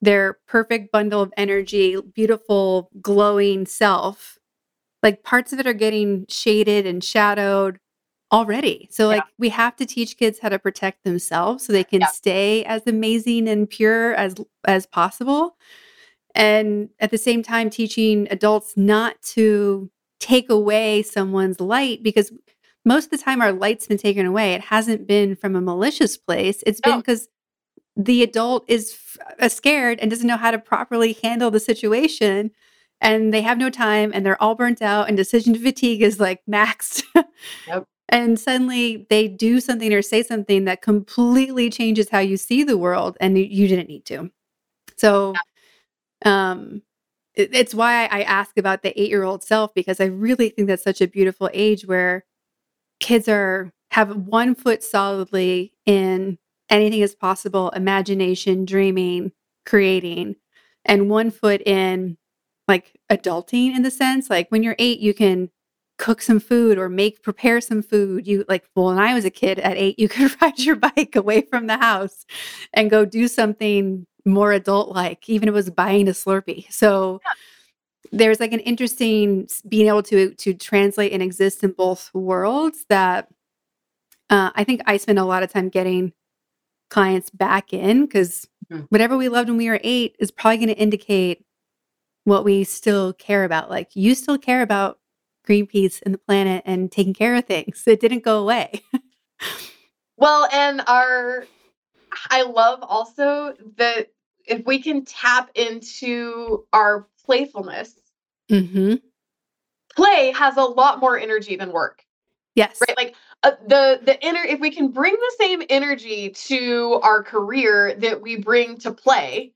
their perfect bundle of energy, beautiful, glowing self. Like parts of it are getting shaded and shadowed already. So like yeah. we have to teach kids how to protect themselves so they can yeah. stay as amazing and pure as as possible. And at the same time teaching adults not to take away someone's light because most of the time our light's been taken away. It hasn't been from a malicious place. It's been because. The adult is f- scared and doesn't know how to properly handle the situation. And they have no time and they're all burnt out, and decision fatigue is like maxed. yep. And suddenly they do something or say something that completely changes how you see the world, and you didn't need to. So, um, it's why I ask about the eight year old self because I really think that's such a beautiful age where kids are have one foot solidly in anything is possible, imagination, dreaming, creating, and one foot in like adulting in the sense like when you're eight, you can cook some food or make prepare some food. You like well, when I was a kid at eight, you could ride your bike away from the house and go do something more adult like, even if it was buying a Slurpee. So yeah. there's like an interesting being able to to translate and exist in both worlds that uh, I think I spend a lot of time getting clients back in because mm-hmm. whatever we loved when we were eight is probably going to indicate what we still care about. Like you still care about Greenpeace and the planet and taking care of things. It didn't go away. well, and our I love also that if we can tap into our playfulness, mm-hmm. play has a lot more energy than work. Yes. Right. Like uh, the the inner if we can bring the same energy to our career that we bring to play,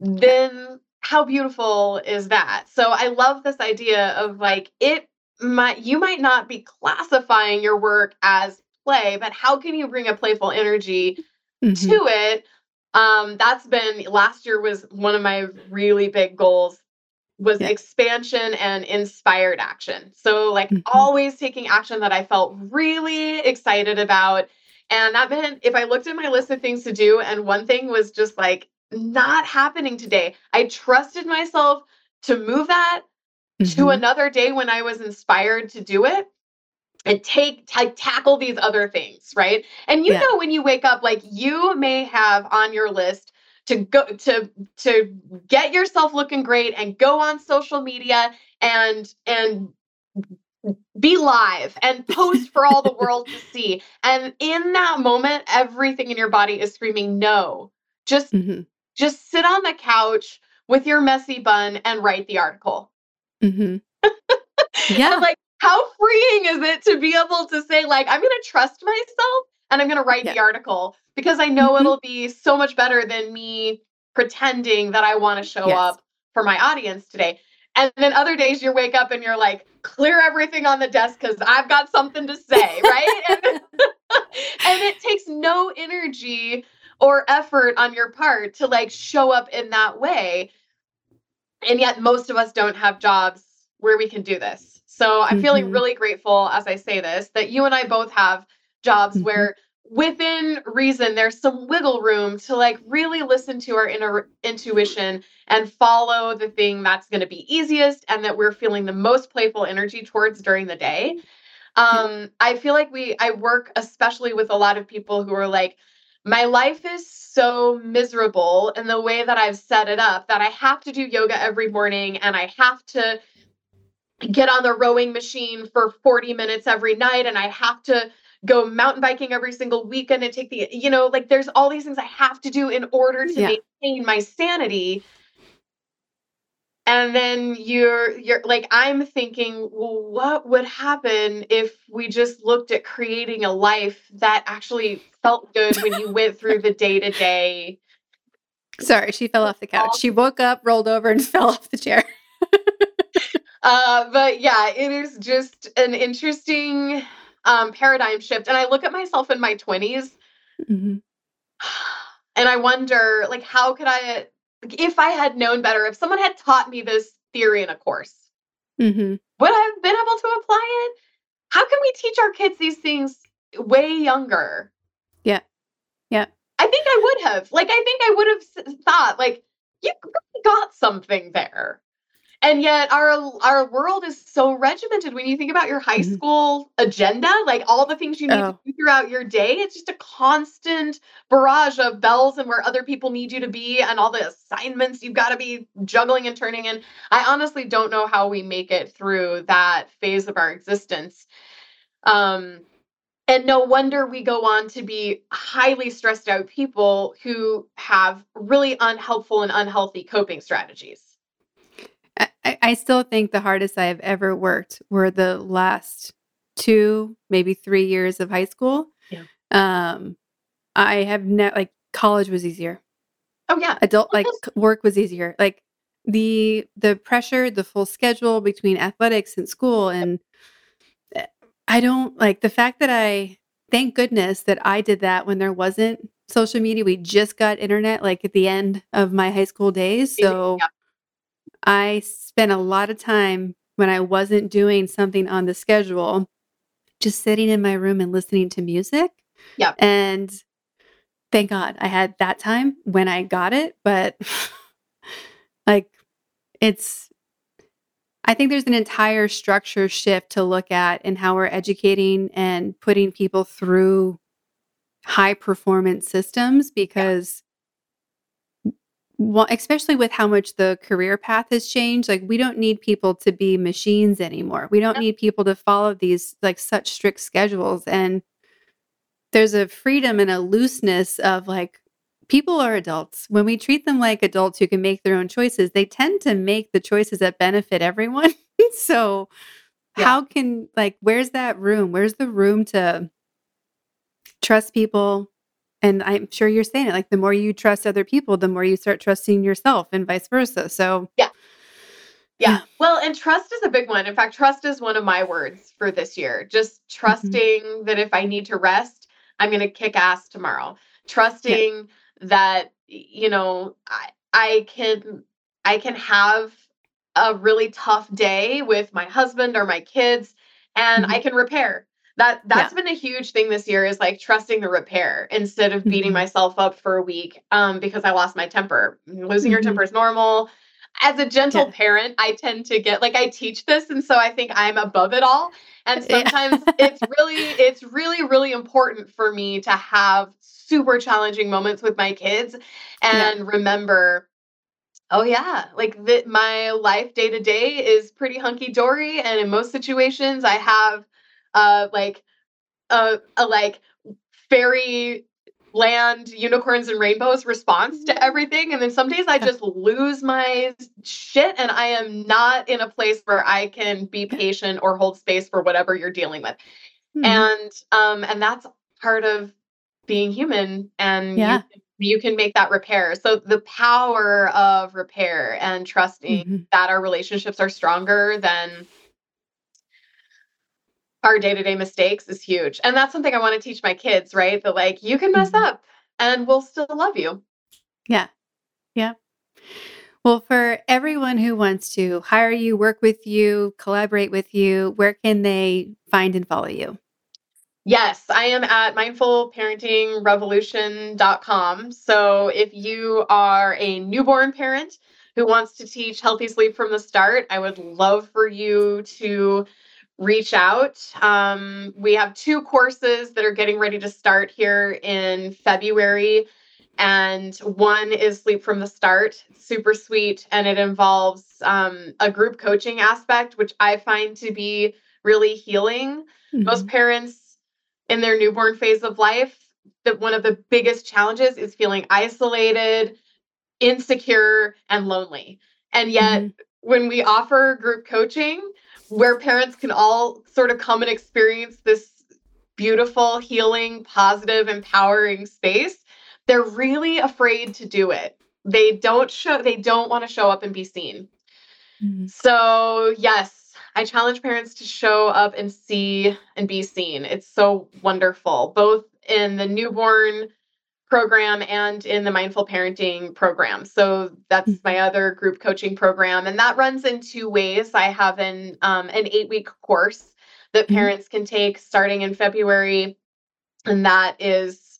then how beautiful is that? So I love this idea of like it might you might not be classifying your work as play, but how can you bring a playful energy mm-hmm. to it um, that's been last year was one of my really big goals was yeah. expansion and inspired action. So like mm-hmm. always taking action that I felt really excited about. And that meant if I looked at my list of things to do and one thing was just like not happening today, I trusted myself to move that to Mhm. another day when I was inspired to do it and take ta tackle these other things, right? And you Yeah. know when you wake up, like you may have on your list to go to to get yourself looking great and go on social media and and be live and post for all the world to see. And in that moment, everything in your body is screaming, no. Just Mhm. just sit on the couch with your messy bun and write the article. Mhm. Yeah. like, how freeing is it to be able to say, like, I'm gonna trust myself and I'm gonna write Yeah. the article because I know Mhm. it'll be so much better than me pretending that I want to show Yes. up for my audience today. And then other days you wake up and you're like, clear everything on the desk because I've got something to say, right? and, and it takes no energy or effort on your part to like show up in that way. And yet most of us don't have jobs where we can do this. So I'm feeling Mhm. really grateful as I say this that you and I both have jobs Mhm. where within reason there's some wiggle room to like really listen to our inner intuition and follow the thing that's going to be easiest and that we're feeling the most playful energy towards during the day um i feel like we i work especially with a lot of people who are like my life is so miserable in the way that i've set it up that i have to do yoga every morning and i have to get on the rowing machine for 40 minutes every night and i have to go mountain biking every single weekend and take the you know like there's all these things i have to do in order to Yeah. maintain my sanity and then you're you're like i'm thinking well what would happen if we just looked at creating a life that actually felt good when you went through the day to day Sorry, she fell off the couch. She woke up, rolled over, and fell off the chair. uh but yeah it is just an interesting um paradigm shift and i look at myself in my 20s Mhm. and I wonder, like, how could I, if I had known better, if someone had taught me this theory in a course, Mhm. would I have been able to apply it? How can we teach our kids these things way younger? Yeah. Yeah. I think I would have. Like, I think I would have thought, like, you got something there. And yet our our world is so regimented when you think about your high Mhm. school agenda, like all the things you need Oh. to do throughout your day, it's just a constant barrage of bells and where other people need you to be and all the assignments you've got to be juggling and turning in. I honestly don't know how we make it through that phase of our existence. Um and no wonder we go on to be highly stressed out people who have really unhelpful and unhealthy coping strategies. I, I- still think the hardest I have ever worked were the last two, maybe three years of high school. Yeah. Um, I have ne- like college was easier. Oh yeah. Adult like work was easier. Like the the pressure, the full schedule between athletics and school, and eh, I don't like the fact that I thank goodness that I did that when there wasn't social media. We just got internet like at the end of my high school days, so. Yeah. I spent a lot of time when I wasn't doing something on the schedule, just sitting in my room and listening to music. Yep. And thank God I had that time when I got it. But like, it's, I think there's an entire structure shift to look at in how we're educating and putting people through high performance systems because well, especially with how much the career path has changed, like we don't need people to be machines anymore. We don't Yep. need people to follow these like such strict schedules. And there's a freedom and a looseness of like people are adults. When we treat them like adults who can make their own choices, they tend to make the choices that benefit everyone. so Yeah. how can like where's that room? Where's the room to trust people? And I'm sure you're saying it like the more you trust other people, the more you start trusting yourself and vice versa. So Yeah. Yeah. Well, and trust is a big one. In fact, trust is one of my words for this year. Just mm-hmm. trusting that if I need to rest, I'm going to kick ass tomorrow. Trusting that you know, I I can I can have a really tough day with my husband or my kids and I mm-hmm. can repair. That that's been a huge thing this year is like trusting the repair instead of beating Mhm. myself up for a week um because I lost my temper. Losing your Mhm. temper is normal. as a gentle Yeah. parent, I tend to get like I teach this, and so I think I'm above it all. And sometimes it's really, it's really, really important for me to have super challenging moments with my kids and remember, oh yeah, like that my life day to day is pretty hunky dory, and in most situations, I have uh like a, a like fairy land unicorns and rainbows response to everything and then some days i just lose my shit and i am not in a place where i can be patient or hold space for whatever you're dealing with Mhm. and um and that's part of being human and Yeah. you, you can make that repair so the power of repair and trusting Mhm. that our relationships are stronger than our day-to-day mistakes is huge and that's something i want to teach my kids right that like you can mess Mhm. up and we'll still love you Yeah. Yeah. Well, for everyone who wants to hire you, work with you, collaborate with you, where can they find and follow you? Yes, I am at mindfulparentingrevolution.com. So if you are a newborn parent who wants to teach healthy sleep from the start, I would love for you to reach out. Um, we have two courses that are getting ready to start here in February. And one is Sleep from the Start, super sweet. And it involves um, a group coaching aspect, which I find to be really healing most Mhm. parents in their newborn phase of life that one of the biggest challenges is feeling isolated insecure and lonely and yet Mhm. when we offer group coaching where parents can all sort of come and experience this beautiful healing positive empowering space they're really afraid to do it they don't show they don't want to show up and be seen Mhm. so, yes, I challenge parents to show up and see and be seen. It's so wonderful, both in the newborn program and in the mindful parenting program. So that's Mhm. my other group coaching program, and that runs in two ways. I have an um, an eight week course that Mhm. parents can take starting in February, and that is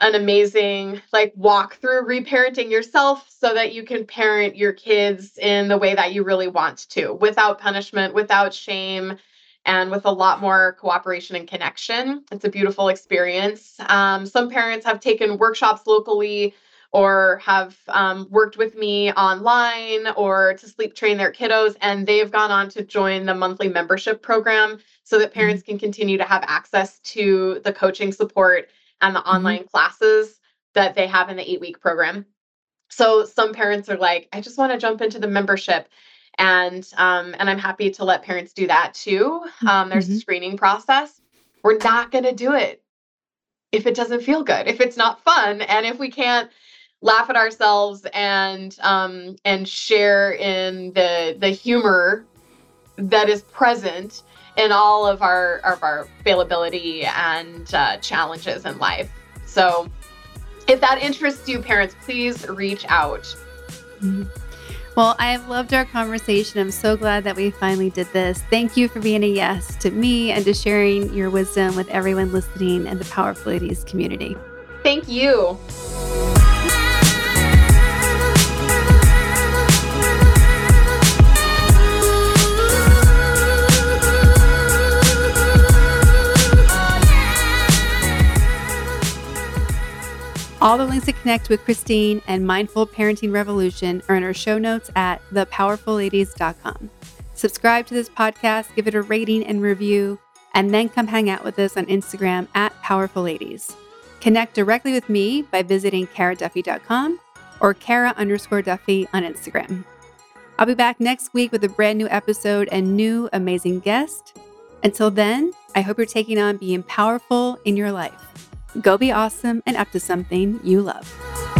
an amazing like walk through reparenting yourself so that you can parent your kids in the way that you really want to without punishment without shame and with a lot more cooperation and connection it's a beautiful experience um, some parents have taken workshops locally or have um, worked with me online or to sleep train their kiddos and they've gone on to join the monthly membership program so that parents can continue to have access to the coaching support and the online classes that they have in the eight week program. So some parents are like, I just want to jump into the membership. And um, and I'm happy to let parents do that too. Um, there's a Mhm. screening process. We're not gonna do it if it doesn't feel good, if it's not fun, and if we can't laugh at ourselves and um, and share in the the humor that is present in all of our of our failability and uh, challenges in life. So, if that interests you, parents, please reach out. Mhm. Well, I have loved our conversation. I'm so glad that we finally did this. Thank you for being a yes to me and to sharing your wisdom with everyone listening and the Powerful Ladies community. Thank you. All the links to connect with Kristine and Mindful Parenting Revolution are in our show notes at thepowerfulladies.com. Subscribe to this podcast, give it a rating and review, and then come hang out with us on Instagram at Powerful Ladies. Connect directly with me by visiting karaduffy.com or kara underscore duffy on Instagram. I'll be back next week with a brand new episode and new amazing guest. Until then, I hope you're taking on being powerful in your life. Go be awesome and up to something you love.